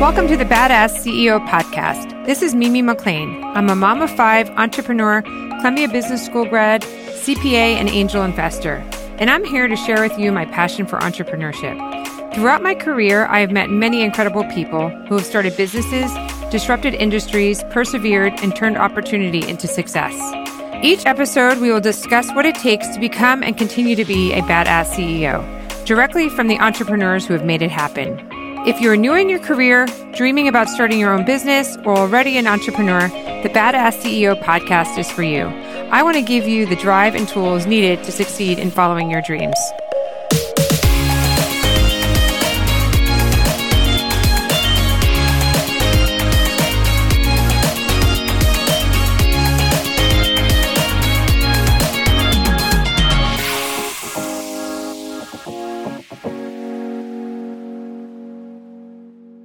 Welcome to the Badass CEO podcast. This is Mimi McLean. I'm a mom of five, entrepreneur, Columbia Business School grad, CPA, and angel investor. And I'm here to share with you my passion for entrepreneurship. Throughout my career, I have met many incredible people who have started businesses, disrupted industries, persevered, and turned opportunity into success. Each episode, we will discuss what it takes to become and continue to be a badass CEO, directly from the entrepreneurs who have made it happen. If you're new in your career, dreaming about starting your own business, or already an entrepreneur, the Badass CEO podcast is for you. I want to give you the drive and tools needed to succeed in following your dreams.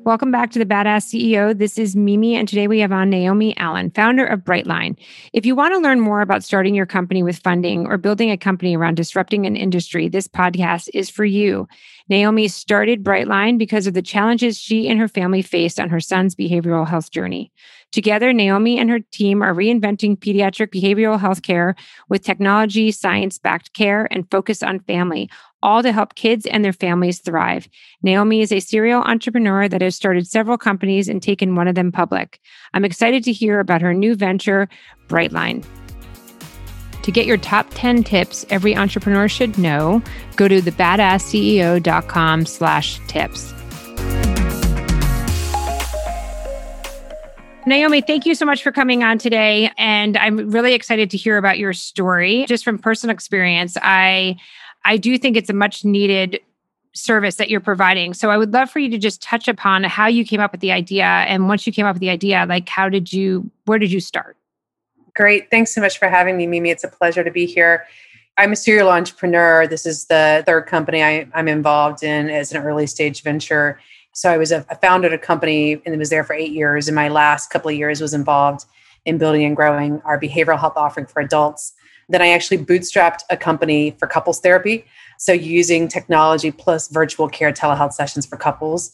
Welcome back to the Badass CEO. This is Mimi, and today we have on Naomi Allen, founder of Brightline. If you want to learn more about starting your company with funding or building a company around disrupting an industry, this podcast is for you. Naomi started Brightline because of the challenges she and her family faced on her son's behavioral health journey. Together, Naomi and her team are reinventing pediatric behavioral health care with technology, science backed care, and focus on family, all to help kids and their families thrive. Naomi is a serial entrepreneur that has started several companies and taken one of them public. I'm excited to hear about her new venture, Brightline. To get your top 10 tips every entrepreneur should know, go to thebadassceo.com slash tips. Naomi, thank you so much for coming on today. And I'm really excited to hear about your story. Just from personal experience, I I do think it's a much needed service that you're providing. So I would love for you to just touch upon how you came up with the idea and once you came up with the idea, like how did you where did you start? Great. Thanks so much for having me, Mimi. It's a pleasure to be here. I'm a serial entrepreneur. This is the third company I, am involved in as an early stage venture. So I was a, founded a company and was there for eight years. And my last couple of years was involved in building and growing our behavioral health offering for adults. Then I actually bootstrapped a company for couples therapy. So using technology plus virtual care telehealth sessions for couples.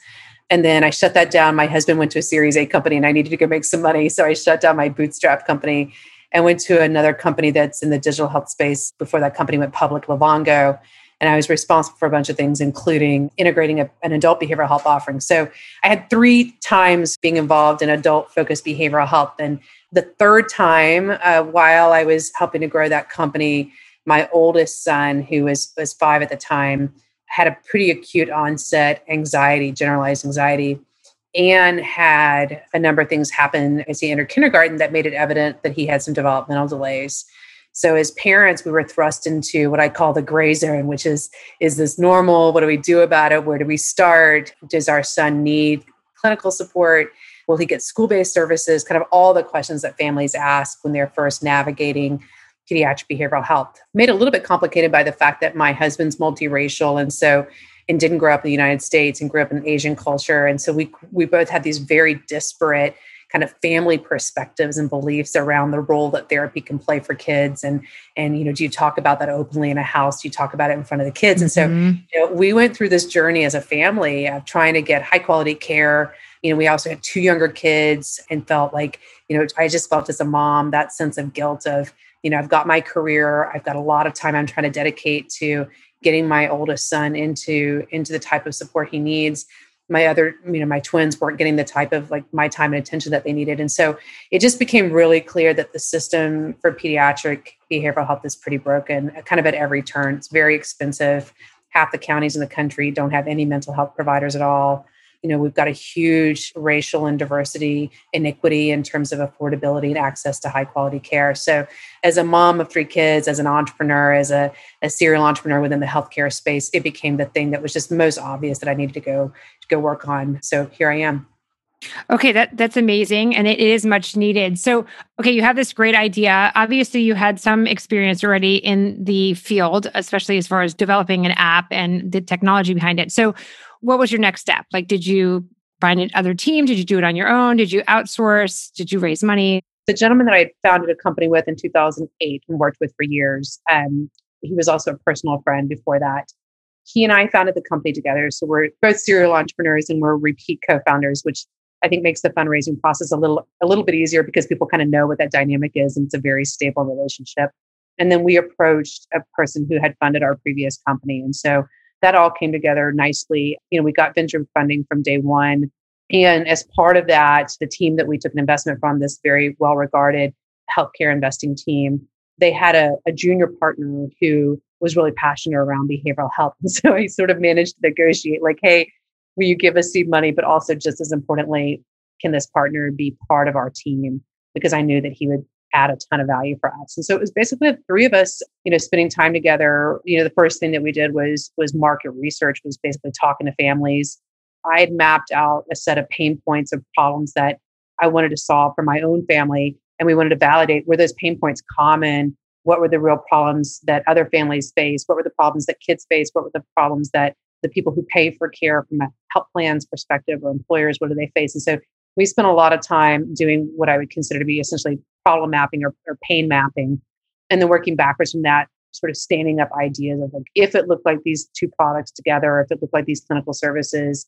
And then I shut that down. My husband went to a Series A company and I needed to go make some money. So I shut down my bootstrap company and went to another company that's in the digital health space before that company went public, Livongo. And I was responsible for a bunch of things, including integrating a, an adult behavioral health offering. So I had three times being involved in adult focused behavioral health. And the third time, uh, while I was helping to grow that company, my oldest son, who was, was five at the time, had a pretty acute onset anxiety, generalized anxiety, and had a number of things happen as he entered kindergarten that made it evident that he had some developmental delays. So as parents, we were thrust into what I call the gray zone, which is is this normal? What do we do about it? Where do we start? Does our son need clinical support? Will he get school based services? Kind of all the questions that families ask when they're first navigating pediatric behavioral health. Made a little bit complicated by the fact that my husband's multiracial. And so, and didn't grow up in the United States and grew up in Asian culture. And so we we both had these very disparate kind of family perspectives and beliefs around the role that therapy can play for kids and and you know do you talk about that openly in a house do you talk about it in front of the kids and so mm-hmm. you know, we went through this journey as a family of trying to get high quality care you know we also had two younger kids and felt like you know i just felt as a mom that sense of guilt of you know i've got my career i've got a lot of time i'm trying to dedicate to getting my oldest son into into the type of support he needs. My other you know my twins weren't getting the type of like my time and attention that they needed. And so it just became really clear that the system for pediatric behavioral health is pretty broken uh, kind of at every turn. It's very expensive. Half the counties in the country don't have any mental health providers at all you know we've got a huge racial and diversity inequity in terms of affordability and access to high quality care so as a mom of three kids as an entrepreneur as a, a serial entrepreneur within the healthcare space it became the thing that was just most obvious that i needed to go to go work on so here i am Okay, that that's amazing and it is much needed. So, okay, you have this great idea. Obviously, you had some experience already in the field, especially as far as developing an app and the technology behind it. So, what was your next step? Like, did you find another team? Did you do it on your own? Did you outsource? Did you raise money? The gentleman that I founded a company with in 2008 and worked with for years, um, he was also a personal friend before that. he and I founded the company together. So we're both serial entrepreneurs and we're repeat co-founders, which I think makes the fundraising process a little a little bit easier because people kind of know what that dynamic is and it's a very stable relationship. And then we approached a person who had funded our previous company. And so that all came together nicely. You know, we got venture funding from day one. And as part of that, the team that we took an investment from, this very well regarded healthcare investing team, they had a, a junior partner who was really passionate around behavioral health. And so I sort of managed to negotiate, like, hey, will you give us seed money? But also, just as importantly, can this partner be part of our team? Because I knew that he would add a ton of value for us. And so it was basically the three of us, you know, spending time together. You know, the first thing that we did was was market research, was basically talking to families. I had mapped out a set of pain points of problems that I wanted to solve for my own family. And we wanted to validate were those pain points common? What were the real problems that other families face? What were the problems that kids face? What were the problems that the people who pay for care from a health plans perspective or employers, what do they face? And so we spent a lot of time doing what I would consider to be essentially problem mapping or, or pain mapping, and then working backwards from that, sort of standing up ideas of like if it looked like these two products together, or if it looked like these clinical services,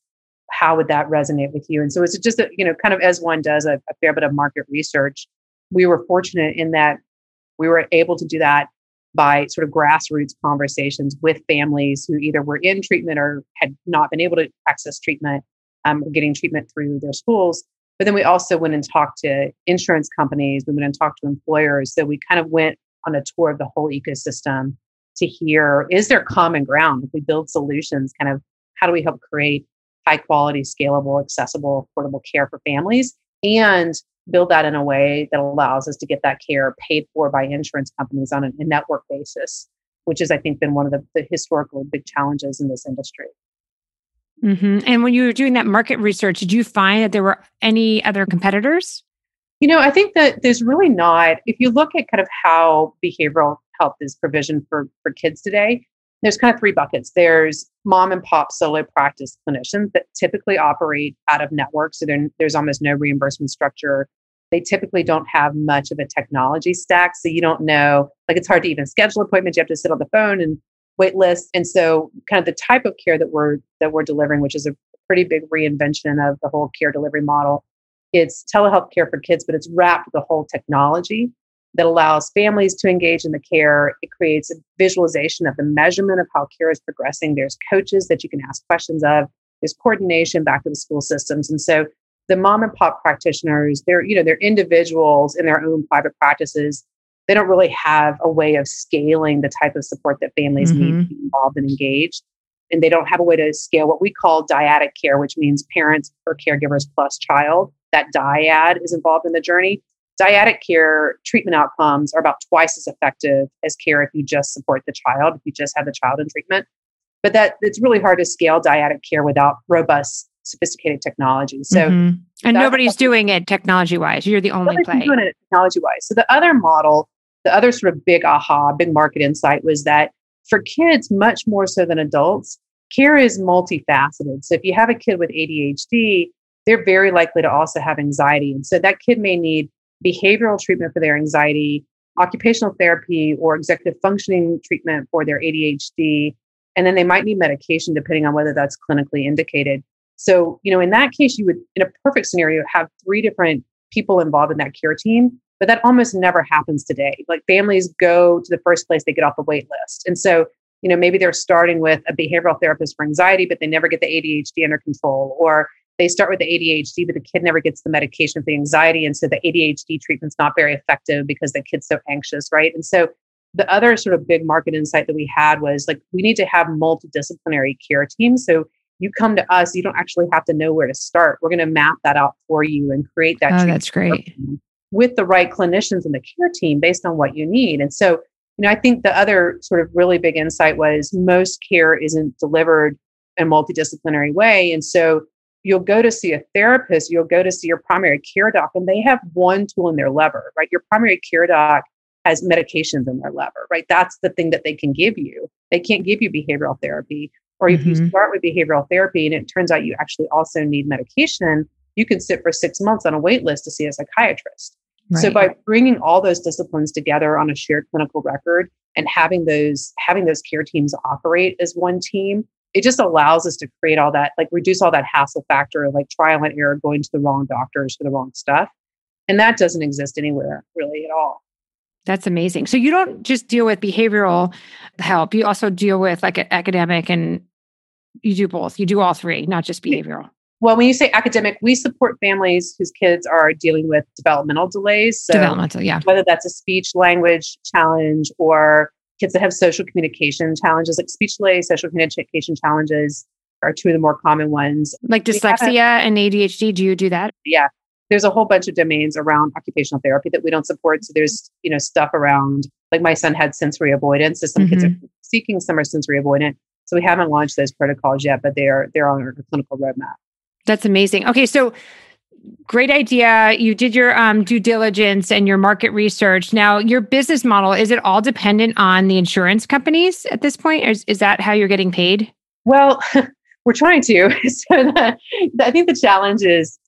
how would that resonate with you? And so it's just a, you know kind of as one does a, a fair bit of market research. We were fortunate in that we were able to do that by sort of grassroots conversations with families who either were in treatment or had not been able to access treatment, um, getting treatment through their schools. But then we also went and talked to insurance companies, we went and talked to employers. So we kind of went on a tour of the whole ecosystem to hear is there common ground? If we build solutions, kind of how do we help create high quality, scalable, accessible, affordable care for families? And build that in a way that allows us to get that care paid for by insurance companies on a, network basis, which has, I think, been one of the, the historical big challenges in this industry. Mm-hmm. And when you were doing that market research, did you find that there were any other competitors? You know, I think that there's really not. If you look at kind of how behavioral health is provisioned for, for kids today, there's kind of three buckets. There's mom and pop solo practice clinicians that typically operate out of networks. So there's almost no reimbursement structure. They typically don't have much of a technology stack. So you don't know, like it's hard to even schedule appointments. You have to sit on the phone and wait lists. And so kind of the type of care that we're that we're delivering, which is a pretty big reinvention of the whole care delivery model. It's telehealth care for kids, but it's wrapped with the whole technology that allows families to engage in the care. It creates a visualization of the measurement of how care is progressing. There's coaches that you can ask questions of. There's coordination back to the school systems. And so the mom and pop practitioners, they're, you know, they're individuals in their own private practices. They don't really have a way of scaling the type of support that families mm-hmm. need to be involved and engaged. And they don't have a way to scale what we call dyadic care, which means parents or caregivers plus child. That dyad is involved in the journey dyadic care treatment outcomes are about twice as effective as care if you just support the child, if you just have the child in treatment. But that it's really hard to scale dyadic care without robust, sophisticated technology. So mm-hmm. and nobody's doing it technology wise. You're the only play. doing it technology wise. So the other model, the other sort of big aha, big market insight was that for kids, much more so than adults, care is multifaceted. So if you have a kid with ADHD, they're very likely to also have anxiety. And so that kid may need behavioral treatment for their anxiety, occupational therapy, or executive functioning treatment for their ADHD. And then they might need medication depending on whether that's clinically indicated. So, you know, in that case, you would, in a perfect scenario, have three different people involved in that care team, but that almost never happens today. Like families go to the first place they get off the wait list. And so, you know, maybe they're starting with a behavioral therapist for anxiety, but they never get the ADHD under control, or they start with the ADHD, but the kid never gets the medication for the anxiety. And so the ADHD treatment's not very effective because the kid's so anxious, right? And so the other sort of big market insight that we had was like, we need to have multidisciplinary care teams. So you come to us, you don't actually have to know where to start. We're going to map that out for you and create that. Oh, that's great. With the right clinicians in the care team based on what you need. And so, you know, I think the other sort of really big insight was most care isn't delivered in a multidisciplinary way. And so you'll go to see a therapist, you'll go to see your primary care doc, and they have one tool in their lever, right? Your primary care doc has medications in their lever, right? That's the thing that they can give you. They can't give you behavioral therapy. Or if mm-hmm. you start with behavioral therapy and it turns out you actually also need medication, you can sit for six months on a wait list to see a psychiatrist. Right. So by bringing all those disciplines together on a shared clinical record and having those having those care teams operate as one team, it just allows us to create all that like reduce all that hassle factor of like trial and error going to the wrong doctors for the wrong stuff. And that doesn't exist anywhere really at all. That's amazing. So you don't just deal with behavioral help, you also deal with like academic and you do both. You do all three, not just behavioral. Well, when you say academic, we support families whose kids are dealing with developmental delays. So developmental, yeah. Whether that's a speech language challenge or kids that have social communication challenges, like speech delay, social communication challenges are two of the more common ones. Like dyslexia and ADHD. Do you do that? Yeah there's a whole bunch of domains around occupational therapy that we don't support. So there's, you know, stuff around like my son had sensory avoidance. So some mm-hmm. kids are mm-hmm. seeking, some are sensory avoidant. So we haven't launched those protocols yet, but they're they're on our clinical roadmap. That's amazing. Okay, so great idea. You did your um, due diligence and your market research. Now, your business model is it all dependent on the insurance companies at this point? Is, is that how you're getting paid? Well, we're trying to. so the, I think the challenge is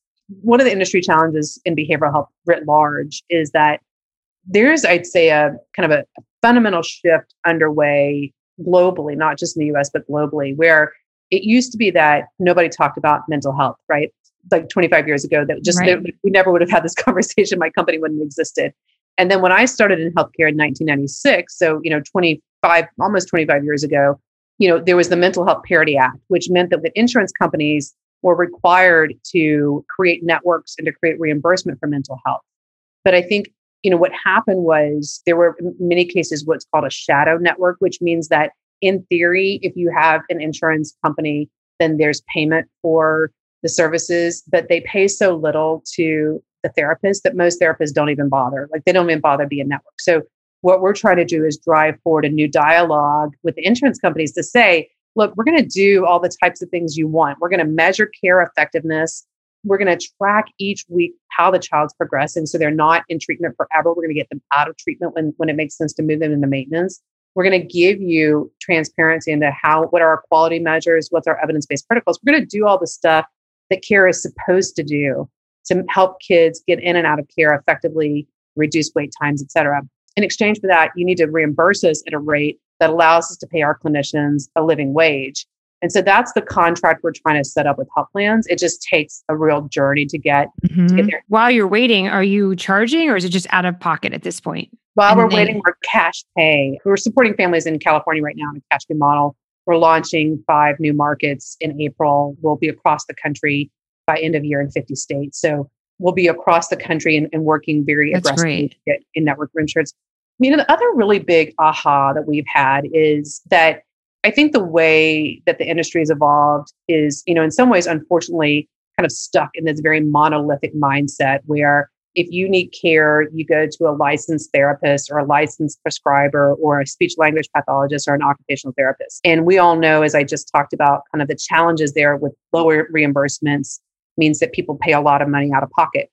one of the industry challenges in behavioral health writ large is that there's, I'd say, a kind of a, a fundamental shift underway globally, not just in the US, but globally, where it used to be that nobody talked about mental health, right? Like 25 years ago, that just right. we never would have had this conversation. My company wouldn't have existed. And then when I started in healthcare in 1996, so you know, 25, almost 25 years ago, you know, there was the Mental Health Parity Act, which meant that the insurance companies were required to create networks and to create reimbursement for mental health. But I think, you know, what happened was there were in many cases what's called a shadow network, which means that in theory, if you have an insurance company, then there's payment for the services, but they pay so little to the therapist that most therapists don't even bother. Like they don't even bother being network. So what we're trying to do is drive forward a new dialogue with the insurance companies to say, look, we're going to do all the types of things you want. We're going to measure care effectiveness. We're going to track each week how the child's progressing so they're not in treatment forever. We're going to get them out of treatment when, when it makes sense to move them into maintenance. We're going to give you transparency into how, what are our quality measures, what's our evidence based protocols. We're going to do all the stuff that care is supposed to do to help kids get in and out of care effectively, reduce wait times, et cetera. In exchange for that, you need to reimburse us at a rate that allows us to pay our clinicians a living wage. And so that's the contract we're trying to set up with health plans. It just takes a real journey to get, mm-hmm. to get there. While you're waiting, are you charging or is it just out of pocket at this point? While and we're then- waiting, we're cash pay. We're supporting families in California right now in a cash pay model. We're launching five new markets in April. We'll be across the country by end of year in 50 states. So we'll be across the country and, and working very That's aggressively to get in network insurance. You know, the other really big aha that we've had is that I think the way that the industry has evolved is, you know, in some ways, unfortunately, kind of stuck in this very monolithic mindset where if you need care, you go to a licensed therapist or a licensed prescriber or a speech language pathologist or an occupational therapist. And we all know, as I just talked about, kind of the challenges there with lower reimbursements means that people pay a lot of money out of pocket.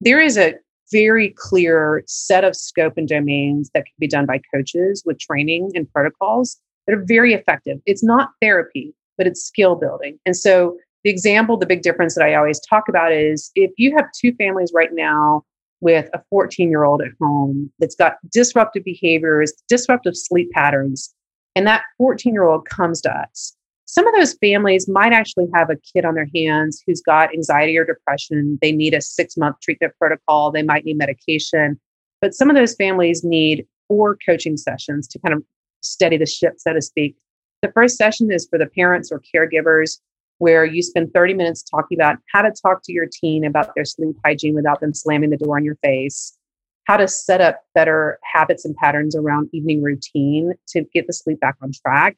There is a very clear set of scope and domains that can be done by coaches with training and protocols that are very effective. It's not therapy, but it's skill building. And so the example, the big difference that I always talk about is if you have two families right now with a 14 year old at home that's got disruptive behaviors, disruptive sleep patterns, and that 14 year old comes to us some of those families might actually have a kid on their hands who's got anxiety or depression. They need a six month treatment protocol. They might need medication. But some of those families need four coaching sessions to kind of steady the ship, so to speak. The first session is for the parents or caregivers, where you spend 30 minutes talking about how to talk to your teen about their sleep hygiene without them slamming the door in your face, how to set up better habits and patterns around evening routine to get the sleep back on track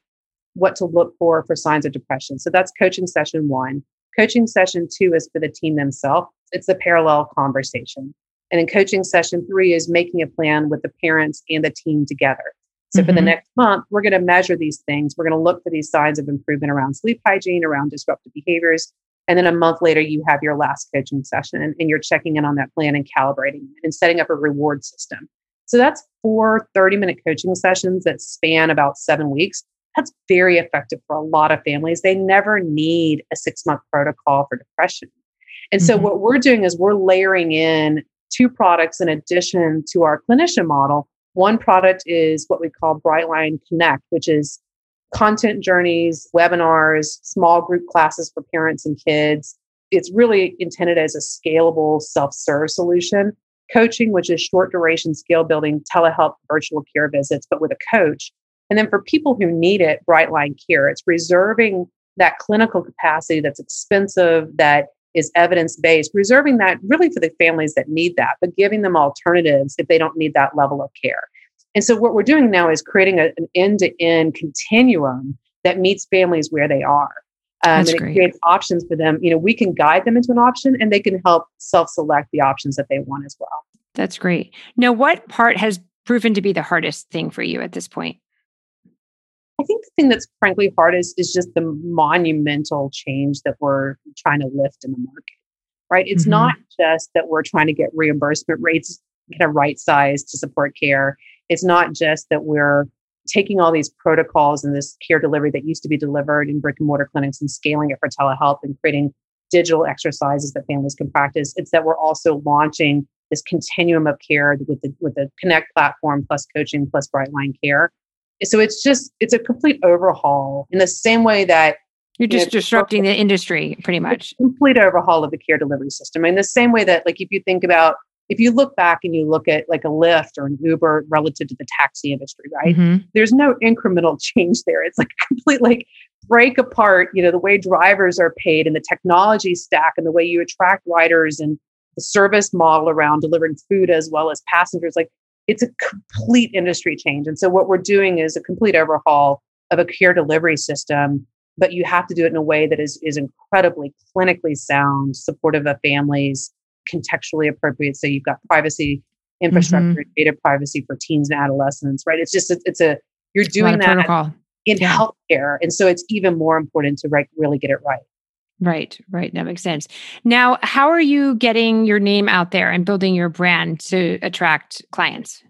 what to look for for signs of depression. So that's coaching session one. Coaching session two is for the team themselves. It's a parallel conversation. And in coaching session three is making a plan with the parents and the team together. So mm-hmm. for the mm-hmm. next month, we're going to measure these things. We're going to look for these signs of improvement around sleep hygiene, around disruptive behaviors. And then a month later, you have your last coaching session and, you're checking in on that plan and calibrating and setting up a reward system. So that's four 30 minute coaching sessions that span about seven weeks that's very effective for a lot of families. They never need a six month protocol for depression. And so, mm-hmm. what we're doing is we're layering in two products in addition to our clinician model. One product is what we call Brightline Connect, which is content journeys, webinars, small group classes for parents and kids. It's really intended as a scalable self serve solution. Coaching, which is short duration skill building, telehealth, virtual care visits, but with a coach. And then for people who need it, Brightline Care, it's reserving that clinical capacity that's expensive, that is evidence based, reserving that really for the families that need that, but giving them alternatives if they don't need that level of care. And so, what we're doing now is creating a, an end to end continuum that meets families where they are. Um, and it great. creates options for them. You know, we can guide them into an option and they can help self select the options that they want as well. That's great. Now, what part has proven to be the hardest thing for you at this point? I think the thing that's frankly hardest is just the monumental change that we're trying to lift in the market, right? It's mm-hmm. not just that we're trying to get reimbursement rates kind of right size to support care. It's not just that we're taking all these protocols and this care delivery that used to be delivered in brick and mortar clinics and scaling it for telehealth and creating digital exercises that families can practice. It's that we're also launching this continuum of care with the with the Connect platform plus coaching plus Brightline Care so it's just it's a complete overhaul in the same way that you're just you know, disrupting the industry pretty much. Complete overhaul of the care delivery system. In the same way that like if you think about if you look back and you look at like a Lyft or an Uber relative to the taxi industry, right? Mm-hmm. There's no incremental change there. It's like complete like break apart, you know, the way drivers are paid and the technology stack and the way you attract riders and the service model around delivering food as well as passengers. Like it's a complete industry change. And so what we're doing is a complete overhaul of a care delivery system, but you have to do it in a way that is is incredibly clinically sound, supportive of families, contextually appropriate. So you've got privacy infrastructure, mm-hmm. data privacy for teens and adolescents, right? It's just it's, it's a you're doing that protocol. in yeah. healthcare, and so it's even more important to right, really get it right. Right, right. That makes sense. Now, how are you getting your name out there and building your brand to attract clients?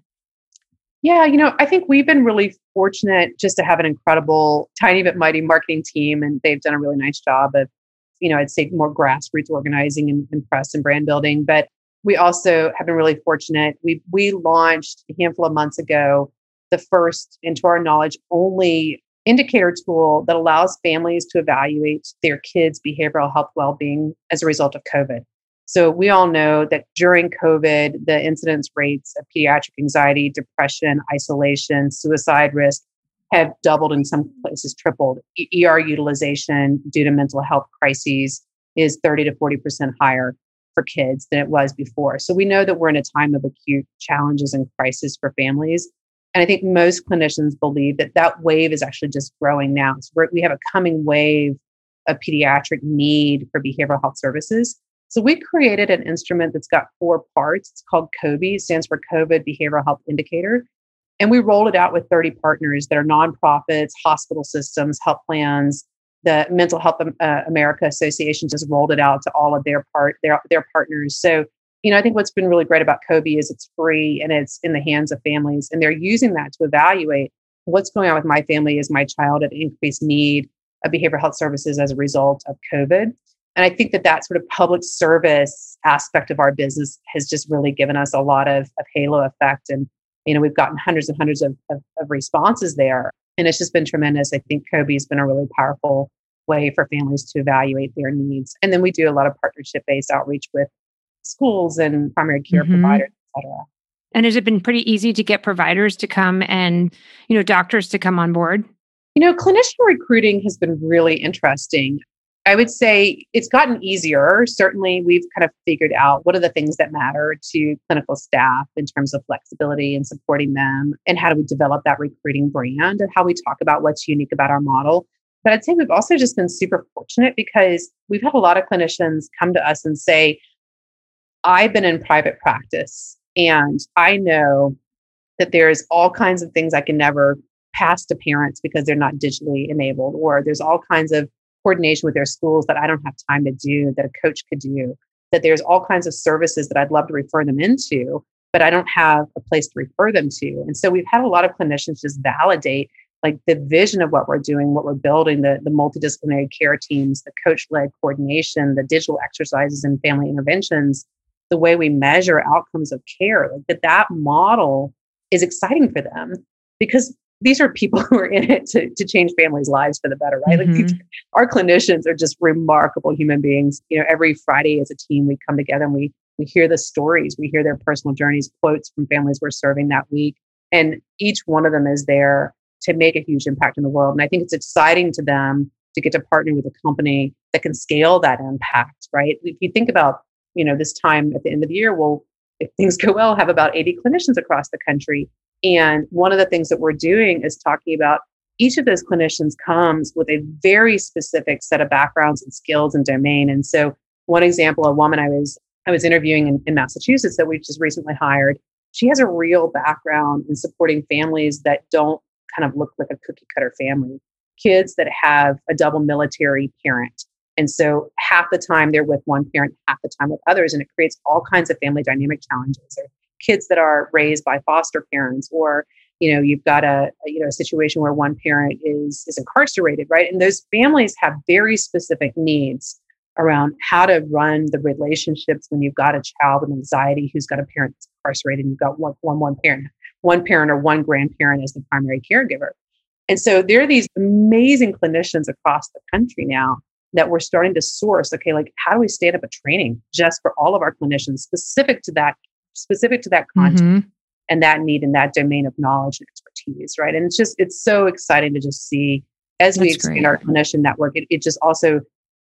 Yeah, you know, I think we've been really fortunate just to have an incredible, tiny but mighty marketing team, and they've done a really nice job of, you know, I'd say more grassroots organizing and, and press and brand building. But we also have been really fortunate. We we launched a handful of months ago the first, and to our knowledge, only indicator tool that allows families to evaluate their kids' behavioral health well-being as a result of COVID. So we all know that during COVID, the incidence rates of pediatric anxiety, depression, isolation, suicide risk have doubled in some places, tripled. ER utilization due to mental health crises is 30 to 40% higher for kids than it was before. So we know that we're in a time of acute challenges and crisis for families. And I think most clinicians believe that that wave is actually just growing now. So we have a coming wave of pediatric need for behavioral health services. So we created an instrument that's got four parts. It's called COVID, stands for COVID Behavioral Health Indicator. And we rolled it out with 30 partners that are nonprofits, hospital systems, health plans. The Mental Health uh, America Association just rolled it out to all of their part their their partners. So you know, I think what's been really great about COVID is it's free and it's in the hands of families, and they're using that to evaluate what's going on with my family. Is my child at increased need of behavioral health services as a result of COVID? And I think that that sort of public service aspect of our business has just really given us a lot of, of halo effect. And, you know, we've gotten hundreds and hundreds of, of, of responses there. And it's just been tremendous. I think COVID has been a really powerful way for families to evaluate their needs. And then we do a lot of partnership based outreach with schools and primary care mm-hmm. providers, et cetera. And has it been pretty easy to get providers to come and, you know, doctors to come on board? You know, clinician recruiting has been really interesting. I would say it's gotten easier. Certainly, we've kind of figured out what are the things that matter to clinical staff in terms of flexibility and supporting them, and how do we develop that recruiting brand and how we talk about what's unique about our model. But I'd say we've also just been super fortunate because we've had a lot of clinicians come to us and say, I've been in private practice and I know that there's all kinds of things I can never pass to parents because they're not digitally enabled, or there's all kinds of coordination with their schools that I don't have time to do that a coach could do, that there's all kinds of services that I'd love to refer them into, but I don't have a place to refer them to. And so we've had a lot of clinicians just validate like the vision of what we're doing, what we're building, the, the multidisciplinary care teams, the coach led coordination, the digital exercises and family interventions the way we measure outcomes of care, like that that model is exciting for them because these are people who are in it to, to change families' lives for the better, right? Mm-hmm. Like these, our clinicians are just remarkable human beings. You know, every Friday as a team, we come together and we we hear the stories, we hear their personal journeys, quotes from families we're serving that week. And each one of them is there to make a huge impact in the world. And I think it's exciting to them to get to partner with a company that can scale that impact, right? If you think about, you know, this time at the end of the year, well, if things go well, have about 80 clinicians across the country. And one of the things that we're doing is talking about each of those clinicians comes with a very specific set of backgrounds and skills and domain. And so one example, a woman I was I was interviewing in, in Massachusetts that we just recently hired, she has a real background in supporting families that don't kind of look like a cookie cutter family. Kids that have a double military parent. And so half the time they're with one parent, half the time with others. And it creates all kinds of family dynamic challenges. Or kids that are raised by foster parents, or you know, you've got a, a you know a situation where one parent is is incarcerated, right? And those families have very specific needs around how to run the relationships when you've got a child with anxiety who's got a parent that's incarcerated and you've got one, one, one parent, one parent or one grandparent as the primary caregiver. And so there are these amazing clinicians across the country now that we're starting to source. Okay, like how do we stand up a training just for all of our clinicians specific to that, specific to that content mm-hmm. and that need and that domain of knowledge and expertise, right? And it's just it's so exciting to just see as That's we expand great. our clinician network, it, it just also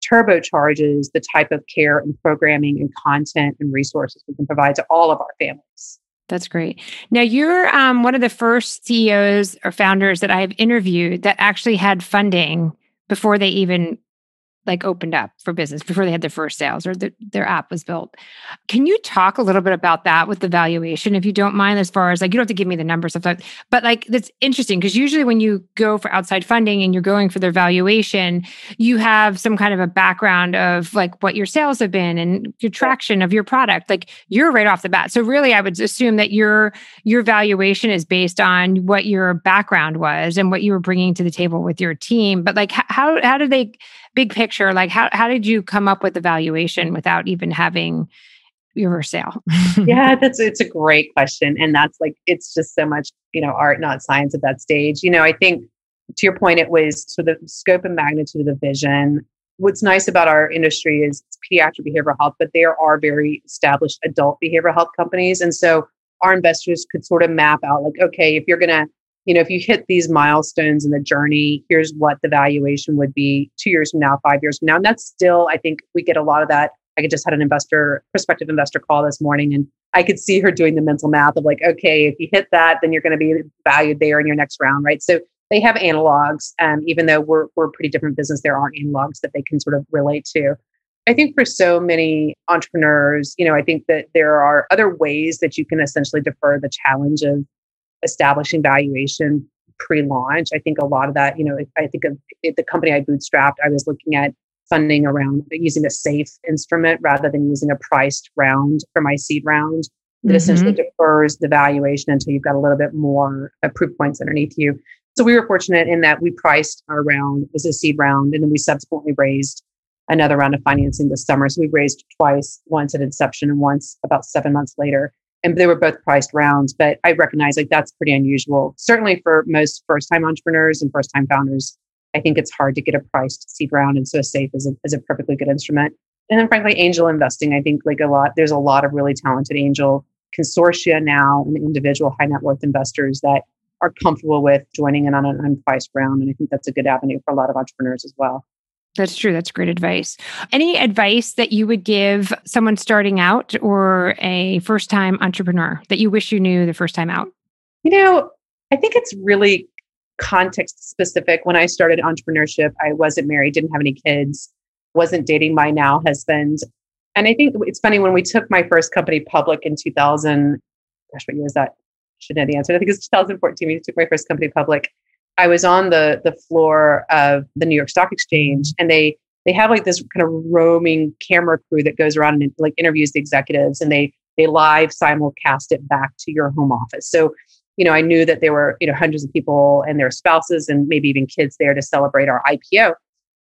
turbocharges the type of care and programming and content and resources we can provide to all of our families. That's great. Now, you're um, one of the first CEOs or founders that I have interviewed that actually had funding before they even like opened up for business before they had their first sales or the, their app was built. Can you talk a little bit about that with the valuation, if you don't mind, as far as like you don't have to give me the numbers of that, but like that's interesting because usually when you go for outside funding and you're going for their valuation, you have some kind of a background of like what your sales have been and your traction of your product. Like you're right off the bat. So really, I would assume that your your valuation is based on what your background was and what you were bringing to the table with your team. But like how how do they big picture, like how, how did you come up with the valuation without even having your sale? yeah, that's it's a great question. And that's like it's just so much, you know, art, not science at that stage. You know, I think to your point, it was so the scope and magnitude of the vision. What's nice about our industry is pediatric behavioral health, but there are very established adult behavioral health companies. And so our investors could sort of map out like, okay, if you're gonna you know, if you hit these milestones in the journey, here's what the valuation would be two years from now, five years from now. And that's still, I think we get a lot of that. I just had an investor, prospective investor call this morning, and I could see her doing the mental math of like, okay, if you hit that, then you're going to be valued there in your next round, right? So they have analogs, um, even though we're we're a pretty different business, there aren't analogs that they can sort of relate to. I think for so many entrepreneurs, you know, I think that there are other ways that you can essentially defer the challenge of establishing valuation pre-launch. I think a lot of that, you know, I think of the company I bootstrapped, I was looking at funding around using a safe instrument rather than using a priced round for my seed round that mm-hmm. essentially defers the valuation until you've got a little bit more uh, proof points underneath you. So we were fortunate in that we priced our round as a seed round and then we subsequently raised another round of financing this summer. So we raised twice, once at inception and once about seven months later and they were both priced rounds but i recognize like that's pretty unusual. Certainly for most first time entrepreneurs and first time founders i think it's hard to get a priced seed round and so safe is a, is a perfectly good instrument. And then frankly angel investing i think like a lot there's a lot of really talented angel consortia now and individual high net worth investors that are comfortable with joining in on an unpriced round and i think that's a good avenue for a lot of entrepreneurs as well that's true. That's great advice. Any advice that you would give someone starting out or a first time entrepreneur that you wish you knew the first time out? You know, I think it's really context specific. When I started entrepreneurship, I wasn't married, didn't have any kids, wasn't dating my now husband. And I think it's funny when we took my first company public in 2000, gosh, what year was that? Should know the answer. I think it's 2014. We took my first company public. I was on the the floor of the New York Stock Exchange, and they they have like this kind of roaming camera crew that goes around and like interviews the executives, and they they live simulcast it back to your home office. So, you know, I knew that there were you know hundreds of people and their spouses and maybe even kids there to celebrate our IPO.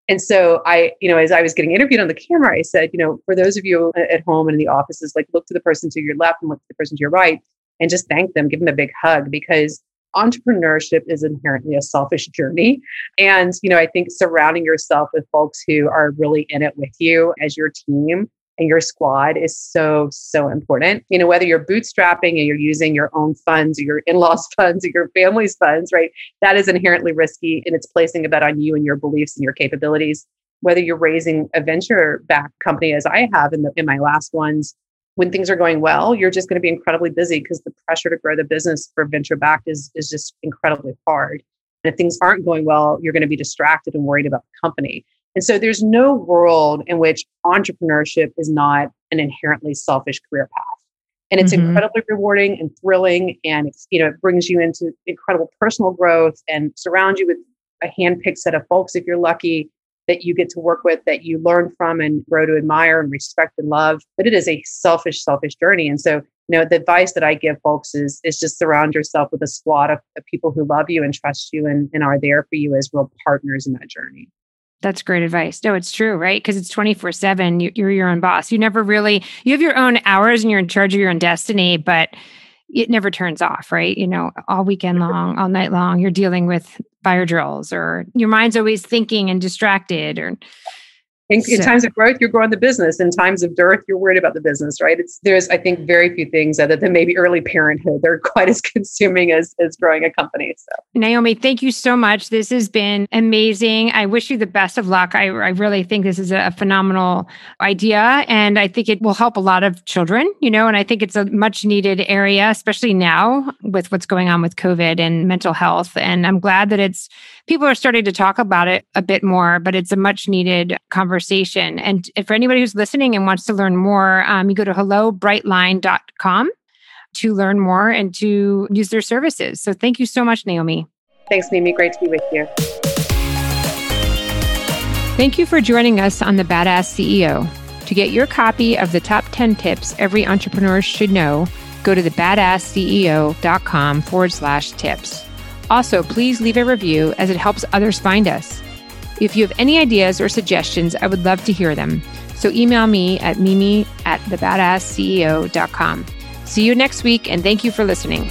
And so I, you know, as I was getting interviewed on the camera, I said, you know, for those of you uh, at home and in the offices, like look to the person to your left and look to the person to your right and just thank them, give them a big hug because entrepreneurship is inherently a selfish journey. And, you know, I think surrounding yourself with folks who are really in it with you as your team and your squad is so, so important. You know, whether you're bootstrapping and you're using your own funds or your in law's funds or your family's funds, right? That is inherently risky and it's placing a bet on you and your beliefs and your capabilities. Whether you're raising a venture backed company, as I have in, the, in my last ones, when things are going well, you're just going to be incredibly busy because the pressure to grow the business for venture backed is, is just incredibly hard. And if things aren't going well, you're going to be distracted and worried about the company. And so there's no world in which entrepreneurship is not an inherently selfish career path. And it's mm-hmm. incredibly rewarding and thrilling. And it's, you know, it brings you into incredible personal growth and surrounds you with a hand-picked set of folks if you're lucky that you get to work with that you learn from and grow to admire and respect and love. But it is a selfish, selfish journey. And so, you know, the advice that I give folks is is just surround yourself with a squad of, of people who love you and trust you and, and are there for you as real partners in that journey. That's great advice. No, it's true, right? Because it's 24 7. You're your own boss. You never really, you have your own hours and you're in charge of your own destiny, but it never turns off, right? You know, all weekend mm-hmm. long, all night long, you're dealing with fire drills or your mind's always thinking and distracted or in, in, times of growth, you're growing the business. In times of dearth, you're worried about the business, right? It's there's, I think, very few things other than maybe early parenthood. They're quite as consuming as as growing a company. So, Naomi, thank you so much. This has been amazing. I wish you the best of luck. I, I really think this is a phenomenal idea, and I think it will help a lot of children. You know, and I think it's a much needed area, especially now with what's going on with COVID and mental health. And I'm glad that it's people are starting to talk about it a bit more, but it's a much needed conversation. And for anybody who's listening and wants to learn more, um, you go to hellobrightline.com to learn more and to use their services. So thank you so much, Naomi. Thanks, Mimi. Great to be with you. Thank you for joining us on the Badass CEO. To get your copy of the top 10 tips every entrepreneur should know, go to thebadassceo.com forward slash tips. Also, please leave a review as it helps others find us. If you have any ideas or suggestions, I would love to hear them. So email me at mimi at thebadassceo.com. See you next week, and thank you for listening.